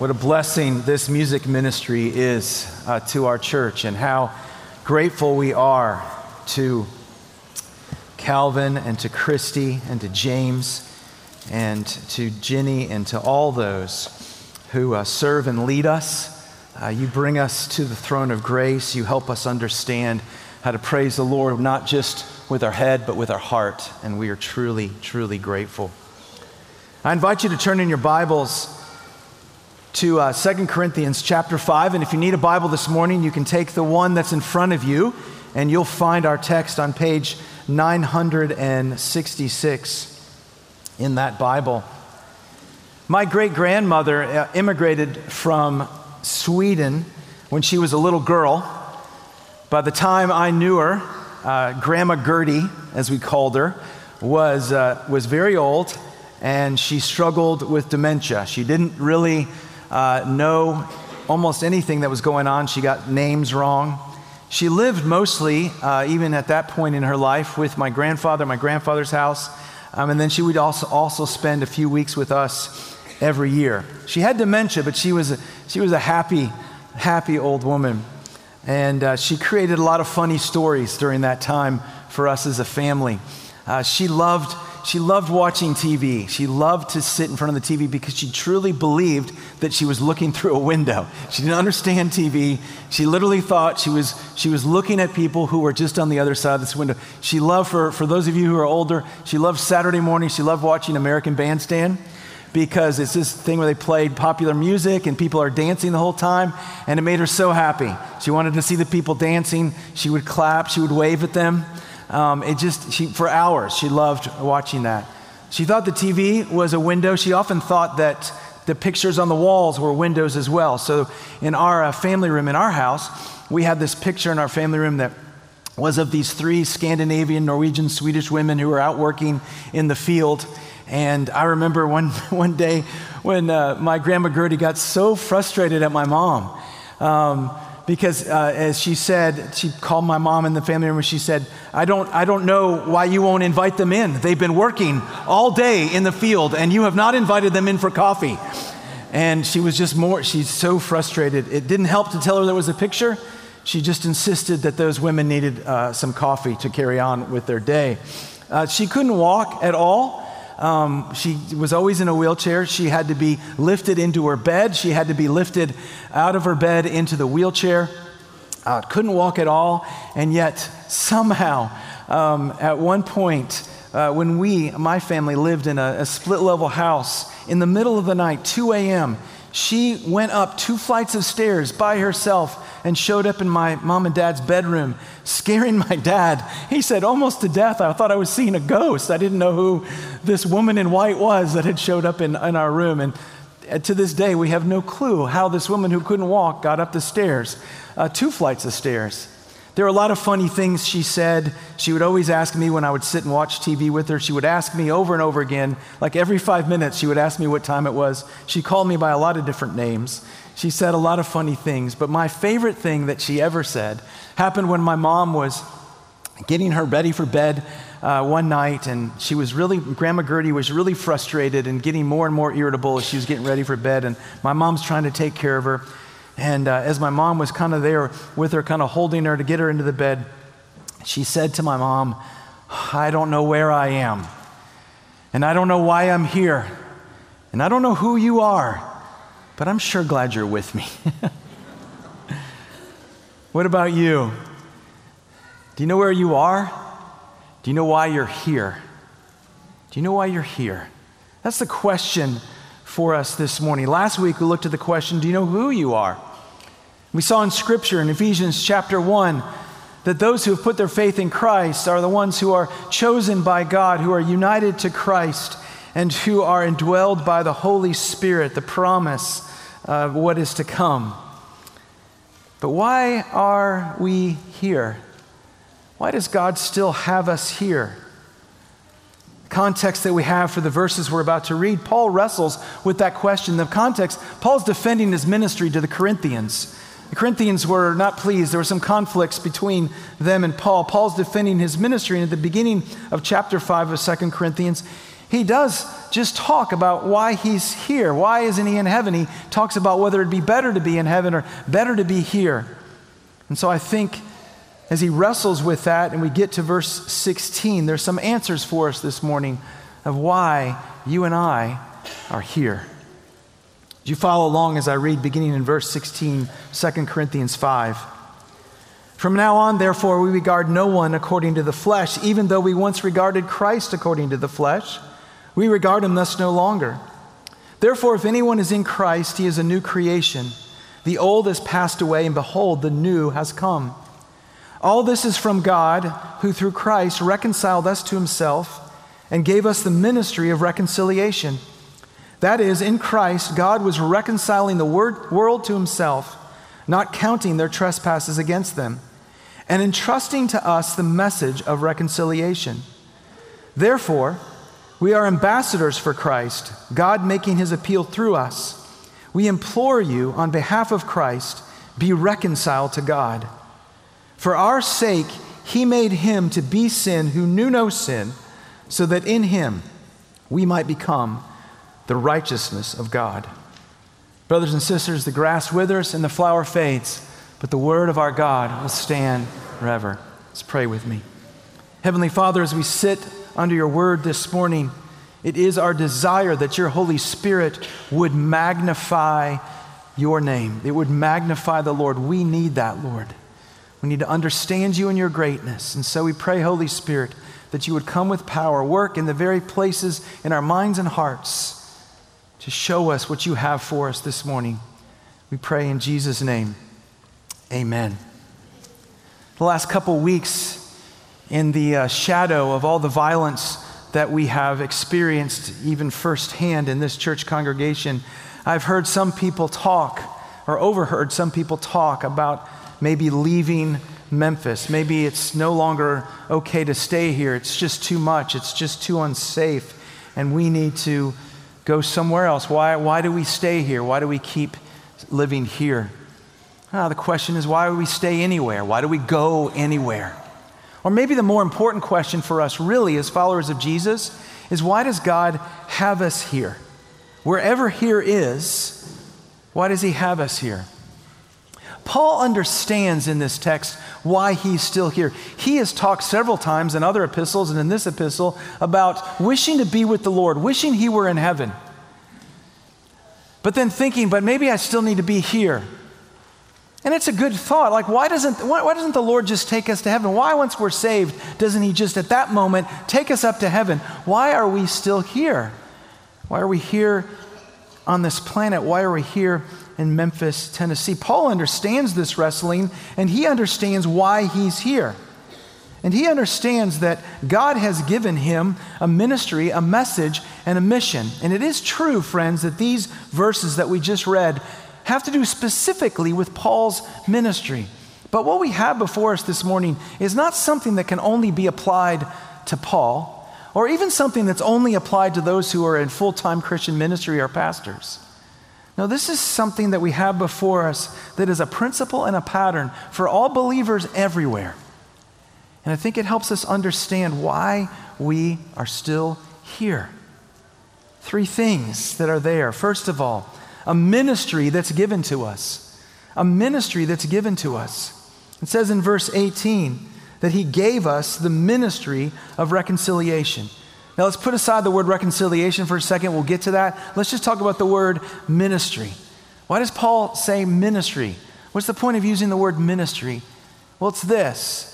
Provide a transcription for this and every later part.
what a blessing this music ministry is uh, to our church and how grateful we are to Calvin and to Christy and to James and to Jenny and to all those who uh, serve and lead us. Uh, you bring us to the throne of grace. You help us understand how to praise the Lord, not just with our head, but with our heart. And we are truly, truly grateful. I invite you to turn in your Bibles to uh, 2 Corinthians chapter 5. And if you need a Bible this morning, you can take the one that's in front of you, and you'll find our text on page 966 in that Bible. My great grandmother uh, immigrated from Sweden when she was a little girl. By the time I knew her, uh, Grandma Gertie, as we called her, was, uh, was very old and she struggled with dementia. She didn't really uh, know almost anything that was going on. She got names wrong. She lived mostly, uh, even at that point in her life, with my grandfather, my grandfather's house. Um, and then she would also, also spend a few weeks with us every year. She had dementia, but she was a, she was a happy, happy old woman. And uh, she created a lot of funny stories during that time for us as a family. Uh, she loved she loved watching TV. She loved to sit in front of the TV because she truly believed that she was looking through a window. She didn't understand TV. She literally thought she was, she was looking at people who were just on the other side of this window. She loved, for, for those of you who are older, she loved Saturday morning. She loved watching American Bandstand because it's this thing where they played popular music and people are dancing the whole time, and it made her so happy. She wanted to see the people dancing. She would clap, she would wave at them. Um, it just, she, for hours, she loved watching that. She thought the TV was a window. She often thought that the pictures on the walls were windows as well. So in our uh, family room in our house, we had this picture in our family room that was of these three Scandinavian, Norwegian, Swedish women who were out working in the field. And I remember one, one day when uh, my grandma Gertie got so frustrated at my mom. Um, because uh, as she said, she called my mom in the family room and she said, I don't, I don't know why you won't invite them in. They've been working all day in the field and you have not invited them in for coffee. And she was just more, she's so frustrated. It didn't help to tell her there was a picture. She just insisted that those women needed uh, some coffee to carry on with their day. Uh, she couldn't walk at all. Um, she was always in a wheelchair. She had to be lifted into her bed. She had to be lifted out of her bed into the wheelchair. Uh, couldn't walk at all. And yet, somehow, um, at one point, uh, when we, my family, lived in a, a split level house in the middle of the night, 2 a.m., she went up two flights of stairs by herself and showed up in my mom and dad's bedroom, scaring my dad. He said, almost to death. I thought I was seeing a ghost. I didn't know who this woman in white was that had showed up in, in our room. And uh, to this day, we have no clue how this woman who couldn't walk got up the stairs, uh, two flights of stairs. There were a lot of funny things she said. She would always ask me when I would sit and watch TV with her. She would ask me over and over again, like every five minutes, she would ask me what time it was. She called me by a lot of different names. She said a lot of funny things, but my favorite thing that she ever said happened when my mom was getting her ready for bed uh, one night, and she was really, Grandma Gertie was really frustrated and getting more and more irritable as she was getting ready for bed, and my mom's trying to take care of her. And uh, as my mom was kind of there with her, kind of holding her to get her into the bed, she said to my mom, I don't know where I am, and I don't know why I'm here, and I don't know who you are but I'm sure glad you're with me. what about you? Do you know where you are? Do you know why you're here? Do you know why you're here? That's the question for us this morning. Last week we looked at the question Do you know who you are? We saw in Scripture in Ephesians chapter 1 that those who have put their faith in Christ are the ones who are chosen by God, who are united to Christ, and who are indwelled by the Holy Spirit, the promise of what is to come. But why are we here? Why does God still have us here? context that we have for the verses we're about to read, Paul wrestles with that question. The context, Paul's defending his ministry to the Corinthians. The Corinthians were not pleased. There were some conflicts between them and Paul. Paul's defending his ministry. And at the beginning of chapter 5 of 2 Corinthians, he does just talk about why he's here. Why isn't he in heaven? He talks about whether it'd be better to be in heaven or better to be here. And so I think as he wrestles with that and we get to verse 16, there's some answers for us this morning of why you and I are here. Do you follow along as I read beginning in verse 16, 2 Corinthians 5? From now on, therefore, we regard no one according to the flesh, even though we once regarded Christ according to the flesh. We regard him thus no longer. Therefore, if anyone is in Christ, he is a new creation. The old has passed away, and behold, the new has come. All this is from God, who through Christ reconciled us to himself and gave us the ministry of reconciliation. That is, in Christ, God was reconciling the world to himself, not counting their trespasses against them, and entrusting to us the message of reconciliation. Therefore, we are ambassadors for Christ, God making his appeal through us. We implore you, on behalf of Christ, be reconciled to God. For our sake, he made him to be sin who knew no sin, so that in him we might become the righteousness of God. Brothers and sisters, the grass withers and the flower fades, but the word of our God will stand forever. Let's pray with me. Heavenly Father, as we sit under your word this morning. It is our desire that your Holy Spirit would magnify your name. It would magnify the Lord. We need that, Lord. We need to understand you and your greatness. And so we pray, Holy Spirit, that you would come with power, work in the very places in our minds and hearts to show us what you have for us this morning. We pray in Jesus' name. Amen. The last couple weeks, in the uh, shadow of all the violence that we have experienced, even firsthand in this church congregation, I've heard some people talk, or overheard some people talk about maybe leaving Memphis. Maybe it's no longer okay to stay here. It's just too much. It's just too unsafe. And we need to go somewhere else. Why, why do we stay here? Why do we keep living here? Ah, the question is why do we stay anywhere? Why do we go anywhere? Or maybe the more important question for us, really, as followers of Jesus, is why does God have us here? Wherever here is, why does He have us here? Paul understands in this text why he's still here. He has talked several times in other epistles and in this epistle about wishing to be with the Lord, wishing he were in heaven. But then thinking, but maybe I still need to be here. And it's a good thought. Like, why doesn't, why, why, doesn't the Lord just take us to heaven? Why, once we're saved, doesn't He just at that moment take us up to heaven? Why are we still here? Why are we here on this planet? Why are we here in Memphis, Tennessee? Paul understands this wrestling, and he understands why he's here. And he understands that God has given him a ministry, a message, and a mission. And it is true, friends, that these verses that we just read have to do specifically with Paul's ministry. But what we have before us this morning is not something that can only be applied to Paul, or even something that's only applied to those who are in full time Christian ministry or pastors. No, this is something that we have before us that is a principle and a pattern for all believers everywhere. And I think it helps us understand why we are still here. Three things that are there. First of all, a ministry that's given to us. A ministry that's given to us. It says in verse 18 that he gave us the ministry of reconciliation. Now let's put aside the word reconciliation for a second. We'll get to that. Let's just talk about the word ministry. Why does Paul say ministry? What's the point of using the word ministry? Well, it's this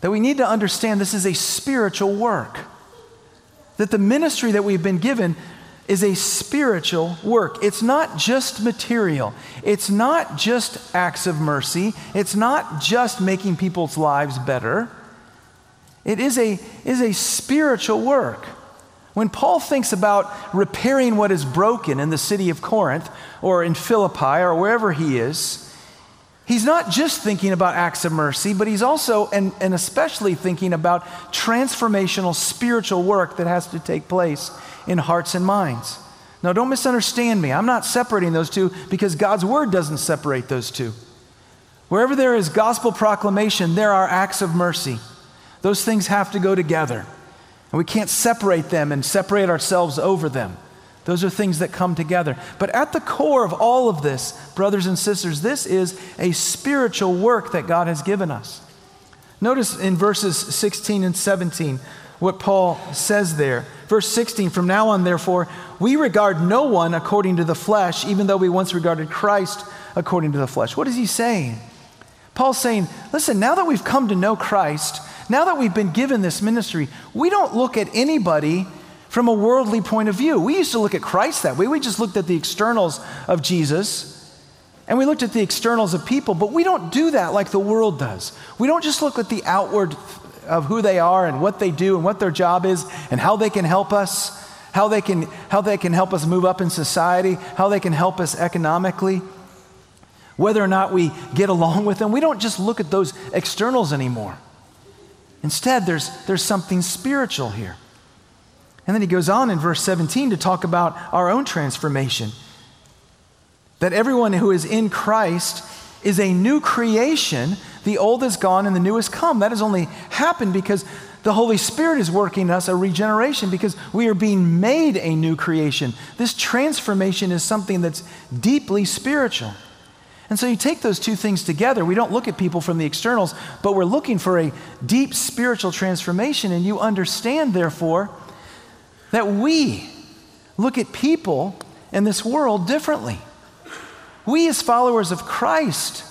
that we need to understand this is a spiritual work. That the ministry that we've been given is a spiritual work. It's not just material, it's not just acts of mercy, it's not just making people's lives better. It is a, is a spiritual work. When Paul thinks about repairing what is broken in the city of Corinth or in Philippi or wherever he is, He's not just thinking about acts of mercy, but he's also and, and especially thinking about transformational spiritual work that has to take place in hearts and minds. Now, don't misunderstand me. I'm not separating those two because God's word doesn't separate those two. Wherever there is gospel proclamation, there are acts of mercy. Those things have to go together. And we can't separate them and separate ourselves over them. Those are things that come together. But at the core of all of this, brothers and sisters, this is a spiritual work that God has given us. Notice in verses 16 and 17 what Paul says there. Verse 16 From now on, therefore, we regard no one according to the flesh, even though we once regarded Christ according to the flesh. What is he saying? Paul's saying, listen, now that we've come to know Christ, now that we've been given this ministry, we don't look at anybody from a worldly point of view. We used to look at Christ that way. We just looked at the externals of Jesus and we looked at the externals of people, but we don't do that like the world does. We don't just look at the outward of who they are and what they do and what their job is and how they can help us, how they can, how they can help us move up in society, how they can help us economically, whether or not we get along with them. We don't just look at those externals anymore. Instead, there's, there's something spiritual here. And then he goes on in verse 17 to talk about our own transformation. That everyone who is in Christ is a new creation. The old is gone and the new has come. That has only happened because the Holy Spirit is working in us a regeneration because we are being made a new creation. This transformation is something that's deeply spiritual. And so you take those two things together. We don't look at people from the externals, but we're looking for a deep spiritual transformation. And you understand, therefore, that we look at people in this world differently. We, as followers of Christ,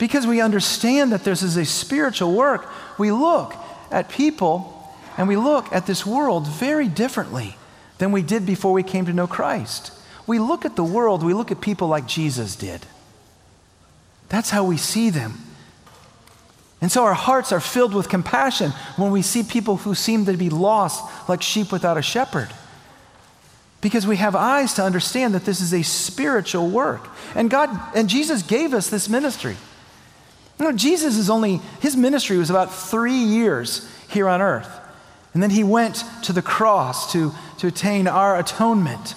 because we understand that this is a spiritual work, we look at people and we look at this world very differently than we did before we came to know Christ. We look at the world, we look at people like Jesus did. That's how we see them. And so our hearts are filled with compassion when we see people who seem to be lost like sheep without a shepherd. Because we have eyes to understand that this is a spiritual work. And God and Jesus gave us this ministry. You know, Jesus is only, his ministry was about three years here on earth. And then he went to the cross to, to attain our atonement.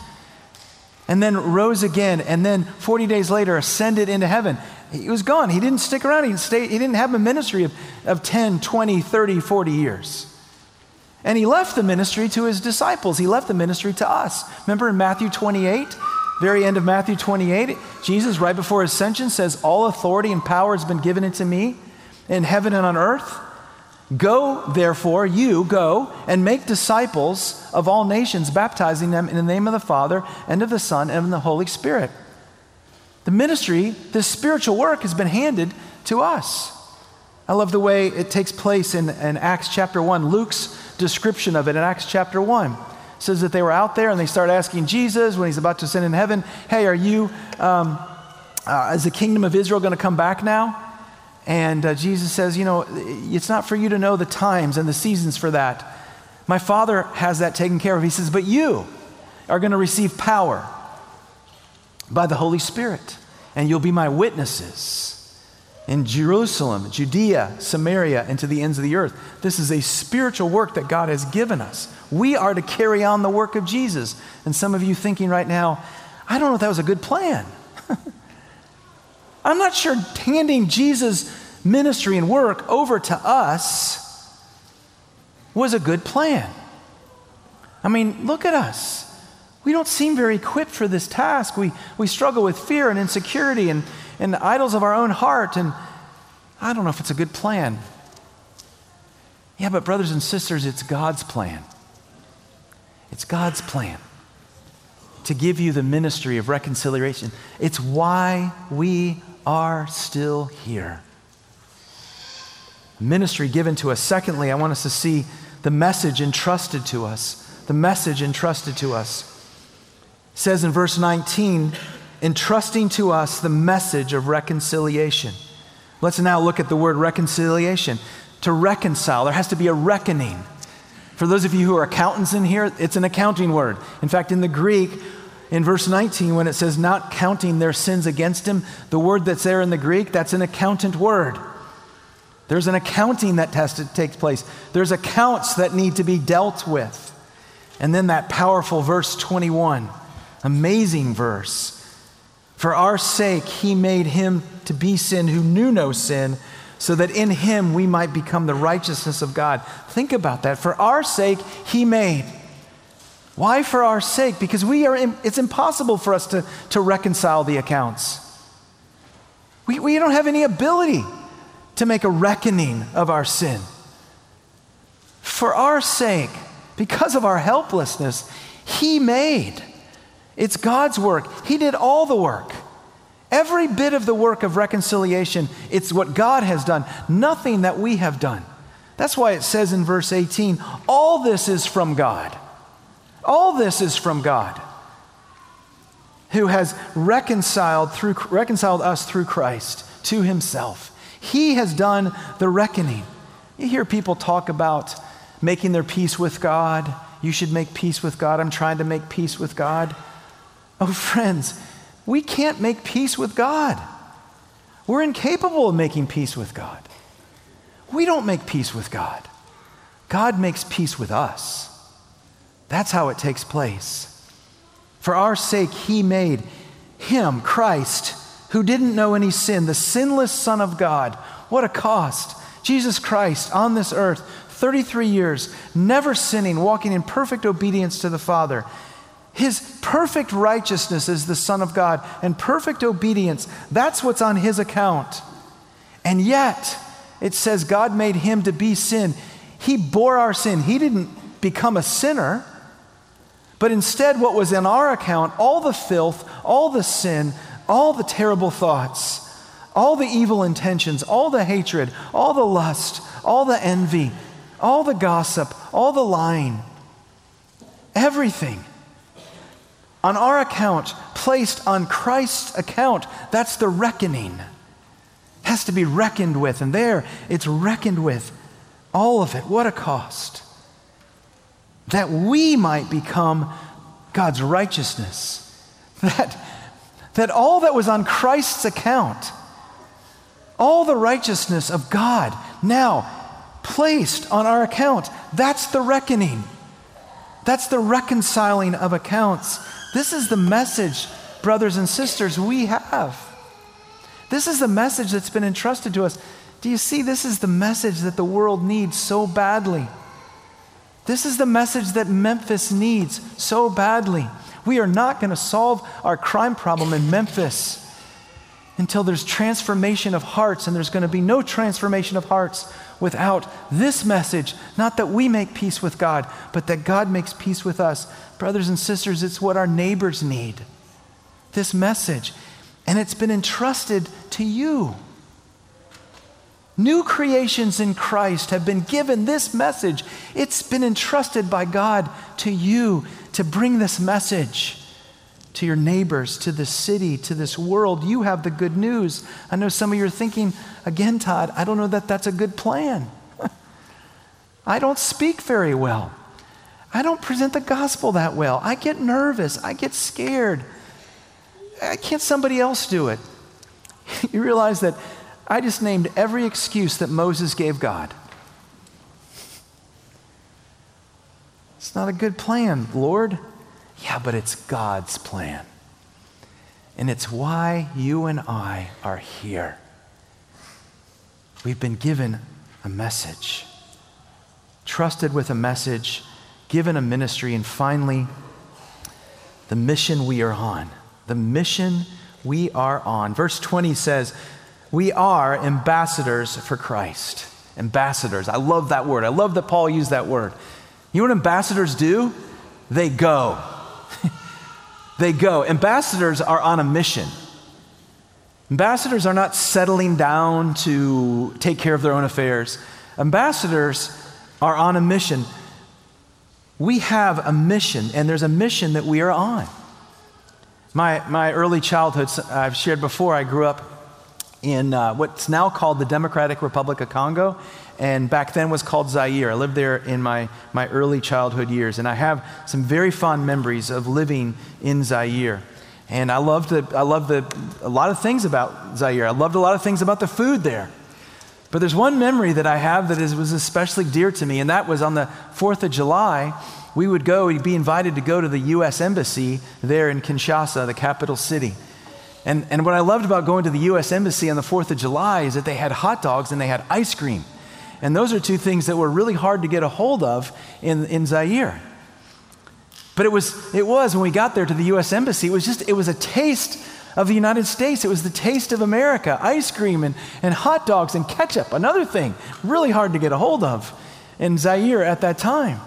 And then rose again. And then 40 days later ascended into heaven. He was gone. He didn't stick around. He didn't, stay, he didn't have a ministry of, of 10, 20, 30, 40 years. And he left the ministry to his disciples. He left the ministry to us. Remember in Matthew 28, very end of Matthew 28, Jesus, right before ascension, says, All authority and power has been given unto me in heaven and on earth. Go, therefore, you go and make disciples of all nations, baptizing them in the name of the Father and of the Son and of the Holy Spirit. The ministry, this spiritual work, has been handed to us. I love the way it takes place in, in Acts chapter 1. Luke's description of it in Acts chapter 1 says that they were out there and they start asking Jesus when he's about to ascend in heaven, Hey, are you, um, uh, is the kingdom of Israel going to come back now? And uh, Jesus says, You know, it's not for you to know the times and the seasons for that. My Father has that taken care of. He says, But you are going to receive power by the Holy Spirit, and you'll be my witnesses in Jerusalem, Judea, Samaria, and to the ends of the earth. This is a spiritual work that God has given us. We are to carry on the work of Jesus. And some of you thinking right now, I don't know if that was a good plan. I'm not sure handing Jesus' ministry and work over to us was a good plan. I mean, look at us. We don't seem very equipped for this task. We, we struggle with fear and insecurity and, and idols of our own heart. And I don't know if it's a good plan. Yeah, but brothers and sisters, it's God's plan. It's God's plan to give you the ministry of reconciliation. It's why we are still here. Ministry given to us. Secondly, I want us to see the message entrusted to us. The message entrusted to us says in verse 19, entrusting to us the message of reconciliation. Let's now look at the word reconciliation. To reconcile, there has to be a reckoning. For those of you who are accountants in here, it's an accounting word. In fact, in the Greek, in verse 19, when it says not counting their sins against him, the word that's there in the Greek, that's an accountant word. There's an accounting that has to take place. There's accounts that need to be dealt with. And then that powerful verse 21 Amazing verse. For our sake, he made him to be sin who knew no sin, so that in him we might become the righteousness of God. Think about that. For our sake, he made. Why for our sake? Because we are, it's impossible for us to, to reconcile the accounts. We, we don't have any ability to make a reckoning of our sin. For our sake, because of our helplessness, He made. It's God's work. He did all the work. Every bit of the work of reconciliation, it's what God has done, nothing that we have done. That's why it says in verse 18, all this is from God. All this is from God who has reconciled through reconciled us through Christ to himself. He has done the reckoning. You hear people talk about making their peace with God. You should make peace with God. I'm trying to make peace with God. Oh, friends, we can't make peace with God. We're incapable of making peace with God. We don't make peace with God. God makes peace with us. That's how it takes place. For our sake, He made Him, Christ, who didn't know any sin, the sinless Son of God. What a cost. Jesus Christ on this earth, 33 years, never sinning, walking in perfect obedience to the Father. His perfect righteousness is the Son of God and perfect obedience. That's what's on his account. And yet, it says God made him to be sin. He bore our sin. He didn't become a sinner, but instead, what was in our account, all the filth, all the sin, all the terrible thoughts, all the evil intentions, all the hatred, all the lust, all the envy, all the gossip, all the lying, everything on our account, placed on Christ's account. That's the reckoning. Has to be reckoned with. And there, it's reckoned with. All of it. What a cost. That we might become God's righteousness. That, that all that was on Christ's account, all the righteousness of God, now placed on our account, that's the reckoning. That's the reconciling of accounts. This is the message, brothers and sisters, we have. This is the message that's been entrusted to us. Do you see? This is the message that the world needs so badly. This is the message that Memphis needs so badly. We are not going to solve our crime problem in Memphis until there's transformation of hearts, and there's going to be no transformation of hearts without this message. Not that we make peace with God, but that God makes peace with us. Brothers and sisters, it's what our neighbors need. This message. And it's been entrusted to you. New creations in Christ have been given this message. It's been entrusted by God to you to bring this message to your neighbors, to the city, to this world. You have the good news. I know some of you are thinking, again, Todd, I don't know that that's a good plan. I don't speak very well. I don't present the gospel that well. I get nervous. I get scared. Can't somebody else do it? you realize that I just named every excuse that Moses gave God. It's not a good plan, Lord. Yeah, but it's God's plan. And it's why you and I are here. We've been given a message, trusted with a message, given a ministry, and finally, the mission we are on. The mission we are on. Verse 20 says, We are ambassadors for Christ. Ambassadors. I love that word. I love that Paul used that word. You know what ambassadors do? They go. they go. Ambassadors are on a mission. Ambassadors are not settling down to take care of their own affairs. Ambassadors are on a mission. We have a mission, and there's a mission that we are on. My, my early childhood, I've shared before, I grew up in uh, what's now called the Democratic Republic of Congo and back then was called Zaire. I lived there in my, my early childhood years, and I have some very fond memories of living in Zaire. And I loved, the, I loved the, a lot of things about Zaire. I loved a lot of things about the food there. But there's one memory that I have that is, was especially dear to me, and that was on the 4th of July. We would go, we'd be invited to go to the U.S. Embassy there in Kinshasa, the capital city. And, and what I loved about going to the U.S. Embassy on the 4th of July is that they had hot dogs and they had ice cream. And those are two things that were really hard to get a hold of in, in Zaire. But it was, it was, when we got there to the U.S. Embassy, it was just, it was a taste of the United States. It was the taste of America ice cream and, and hot dogs and ketchup, another thing really hard to get a hold of in Zaire at that time.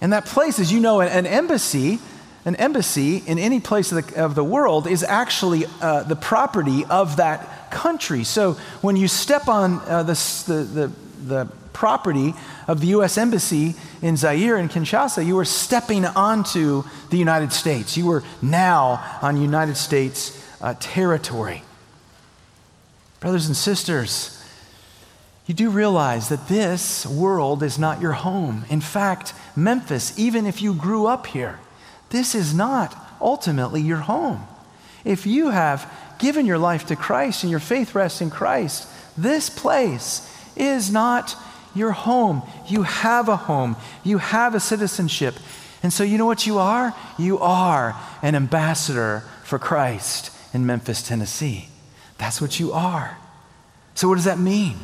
And that place, as you know, an, an embassy an embassy in any place of the, of the world is actually uh, the property of that country. So when you step on uh, the, the, the, the, property of the U.S. Embassy in Zaire and Kinshasa, you were stepping onto the United States. You were now on United States uh, territory. Brothers and sisters, you do realize that this world is not your home. In fact, Memphis, even if you grew up here, this is not ultimately your home. If you have given your life to Christ and your faith rests in Christ, this place is not your home. You have a home, you have a citizenship. And so, you know what you are? You are an ambassador for Christ in Memphis, Tennessee. That's what you are. So, what does that mean?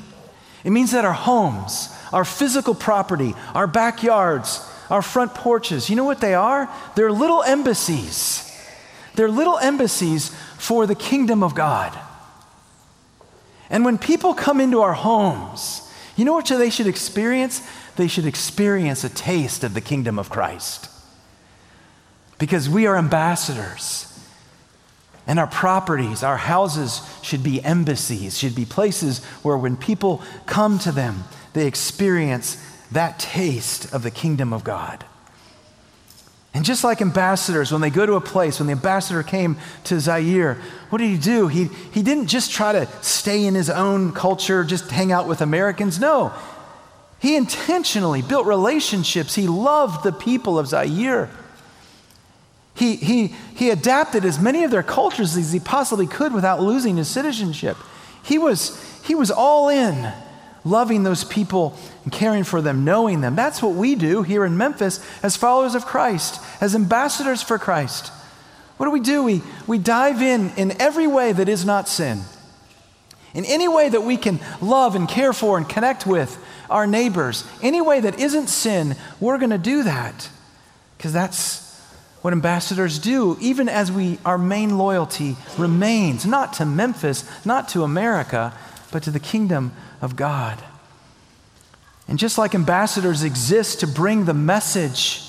It means that our homes, our physical property, our backyards, our front porches. You know what they are? They're little embassies. They're little embassies for the kingdom of God. And when people come into our homes, you know what they should experience? They should experience a taste of the kingdom of Christ. Because we are ambassadors. And our properties, our houses should be embassies, should be places where when people come to them, they experience that taste of the kingdom of God. And just like ambassadors, when they go to a place, when the ambassador came to Zaire, what did he do? He, he didn't just try to stay in his own culture, just hang out with Americans. No, he intentionally built relationships. He loved the people of Zaire. He, he, he adapted as many of their cultures as he possibly could without losing his citizenship. He was, he was all in loving those people and caring for them, knowing them. That's what we do here in Memphis as followers of Christ, as ambassadors for Christ. What do we do? We, we dive in in every way that is not sin. In any way that we can love and care for and connect with our neighbors, any way that isn't sin, we're going to do that because that's what ambassadors do, even as we, our main loyalty remains not to Memphis, not to America, but to the kingdom of God. And just like ambassadors exist to bring the message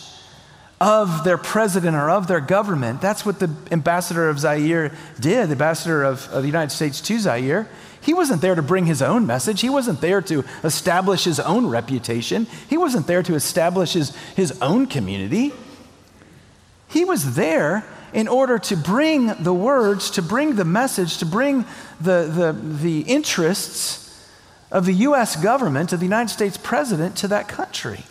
of their president or of their government, that's what the ambassador of Zaire did, the ambassador of, of the United States to Zaire. He wasn't there to bring his own message. He wasn't there to establish his own reputation. He wasn't there to establish his, his own community. He was there in order to bring the words, to bring the message, to bring the, the, the interests of the U.S. government, of the United States president to that country.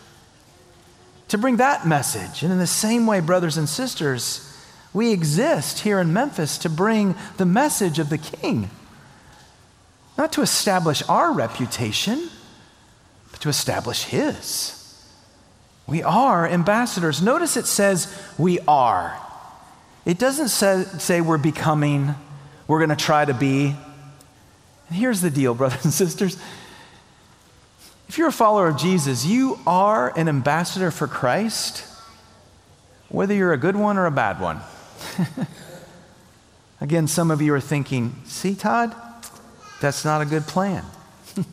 To bring that message. And in the same way, brothers and sisters, we exist here in Memphis to bring the message of the king. Not to establish our reputation, but to establish his. We are ambassadors. Notice it says we are. It doesn't say, say we're becoming, we're going to try to be, and here's the deal, brothers and sisters. If you're a follower of Jesus, you are an ambassador for Christ, whether you're a good one or a bad one. Again, some of you are thinking, see, Todd, that's not a good plan.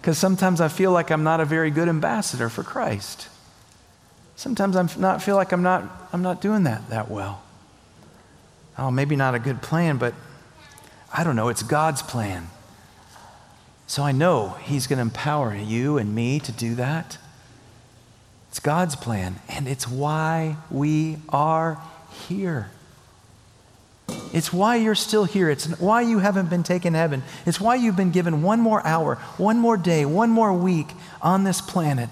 Because sometimes I feel like I'm not a very good ambassador for Christ. Sometimes I not feel like I'm not, I'm not doing that that well. Oh, maybe not a good plan, but I don't know, it's God's plan. So I know He's going to empower you and me to do that. It's God's plan, and it's why we are here. It's why you're still here. It's why you haven't been taken to heaven. It's why you've been given one more hour, one more day, one more week on this planet.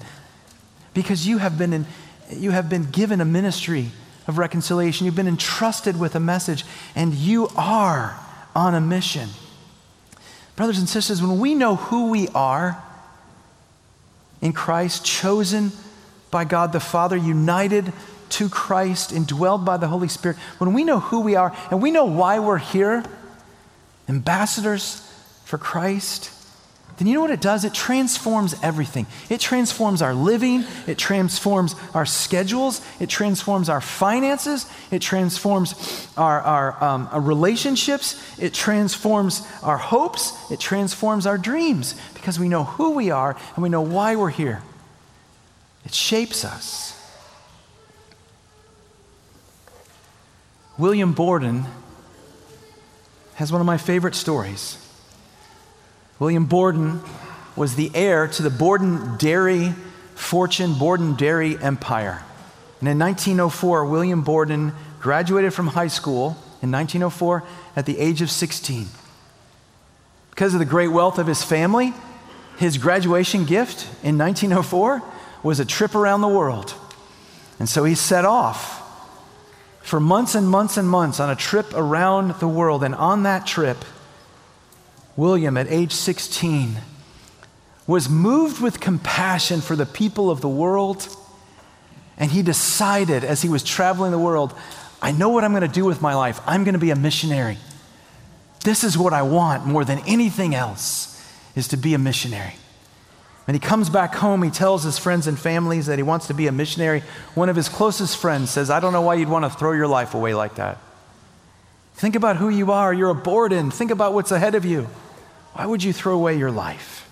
Because you have been, in, you have been given a ministry of reconciliation. You've been entrusted with a message, and you are on a mission. Brothers and sisters, when we know who we are in Christ, chosen by God the Father, united to Christ, indwelled by the Holy Spirit, when we know who we are and we know why we're here, ambassadors for Christ, then you know what it does? It transforms everything. It transforms our living, it transforms our schedules, it transforms our finances, it transforms our, our, um, our, relationships, it transforms our hopes, it transforms our dreams because we know who we are and we know why we're here. It shapes us. William Borden has one of my favorite stories. William Borden was the heir to the Borden dairy fortune, Borden dairy empire. And in 1904, William Borden graduated from high school in 1904 at the age of 16. Because of the great wealth of his family, his graduation gift in 1904 was a trip around the world. And so he set off for months and months and months on a trip around the world. And on that trip, William, at age 16, was moved with compassion for the people of the world. And he decided as he was traveling the world, I know what I'm going to do with my life. I'm going to be a missionary. This is what I want more than anything else is to be a missionary. When he comes back home, he tells his friends and families that he wants to be a missionary. One of his closest friends says, I don't know why you'd want to throw your life away like that. Think about who you are. You're a Borden. Think about what's ahead of you. Why would you throw away your life?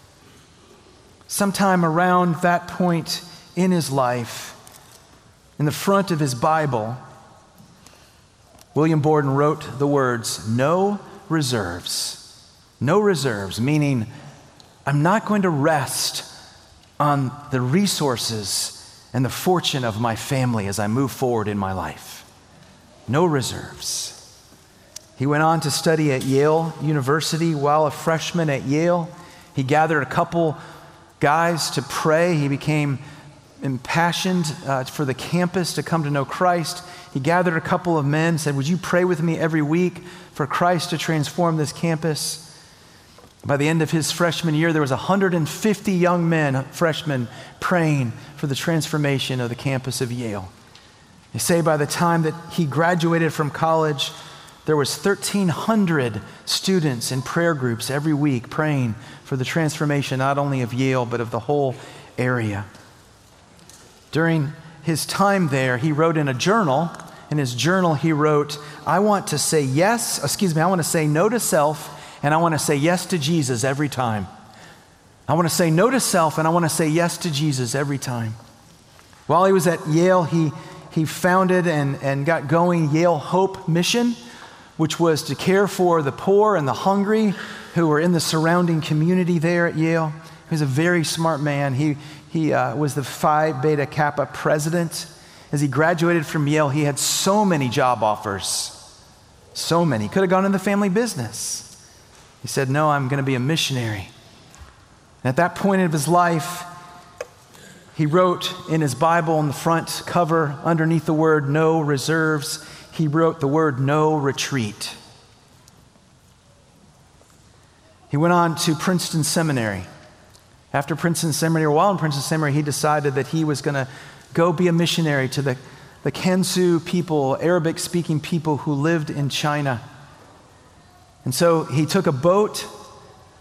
Sometime around that point in his life, in the front of his Bible, William Borden wrote the words, No reserves. No reserves, meaning I'm not going to rest on the resources and the fortune of my family as I move forward in my life. No reserves. He went on to study at Yale University. While a freshman at Yale, he gathered a couple guys to pray. He became impassioned uh, for the campus to come to know Christ. He gathered a couple of men, said, Would you pray with me every week for Christ to transform this campus? By the end of his freshman year, there was 150 young men, freshmen, praying for the transformation of the campus of Yale. They say by the time that he graduated from college, there was 1,300 students in prayer groups every week praying for the transformation not only of Yale, but of the whole area. During his time there, he wrote in a journal. In his journal, he wrote, I want to say yes, excuse me, I want to say no to self, and I want to say yes to Jesus every time. I want to say no to self, and I want to say yes to Jesus every time. While he was at Yale, he, he founded and, and got going Yale Hope Mission which was to care for the poor and the hungry who were in the surrounding community there at Yale. He was a very smart man. He, he uh, was the Phi Beta Kappa president. As he graduated from Yale, he had so many job offers. So many. He could have gone in the family business. He said, No, I'm going to be a missionary. And at that point of his life, he wrote in his Bible on the front cover, underneath the word no reserves, he wrote the word no retreat. He went on to Princeton Seminary. After Princeton Seminary, while in Princeton Seminary, he decided that he was going to go be a missionary to the, the Kansu people, Arabic speaking people who lived in China. And so he took a boat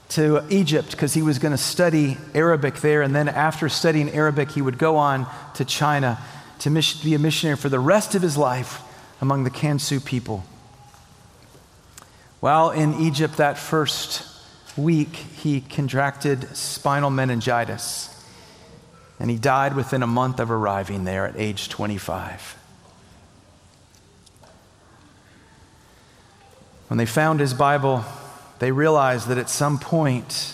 to Egypt because he was going to study Arabic there. And then after studying Arabic, he would go on to China to be a missionary for the rest of his life among the Kansu people. While in Egypt that first week, he contracted spinal meningitis, and he died within a month of arriving there at age 25. When they found his Bible, they realized that at some point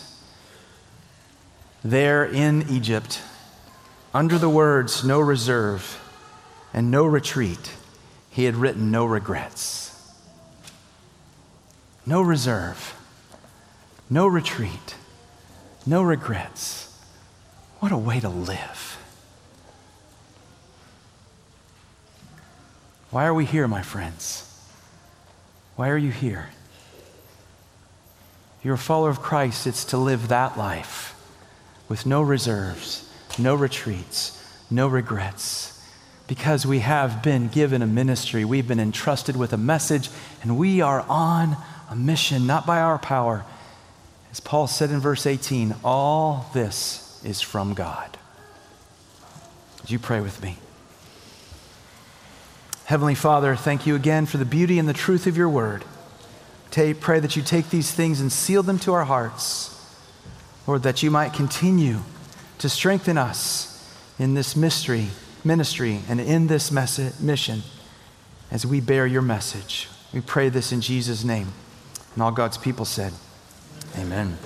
there in Egypt, under the words no reserve and no retreat, he had written no regrets, no reserve, no retreat, no regrets. What a way to live. Why are we here, my friends? Why are you here? You're a follower of Christ, it's to live that life with no reserves, no retreats, no regrets because we have been given a ministry. We've been entrusted with a message, and we are on a mission, not by our power. As Paul said in verse 18, all this is from God. Would you pray with me? Heavenly Father, thank you again for the beauty and the truth of your word. Pray that you take these things and seal them to our hearts. Lord, that you might continue to strengthen us in this mystery, ministry and in this mission as we bear your message. We pray this in Jesus' name. And all God's people said, Amen.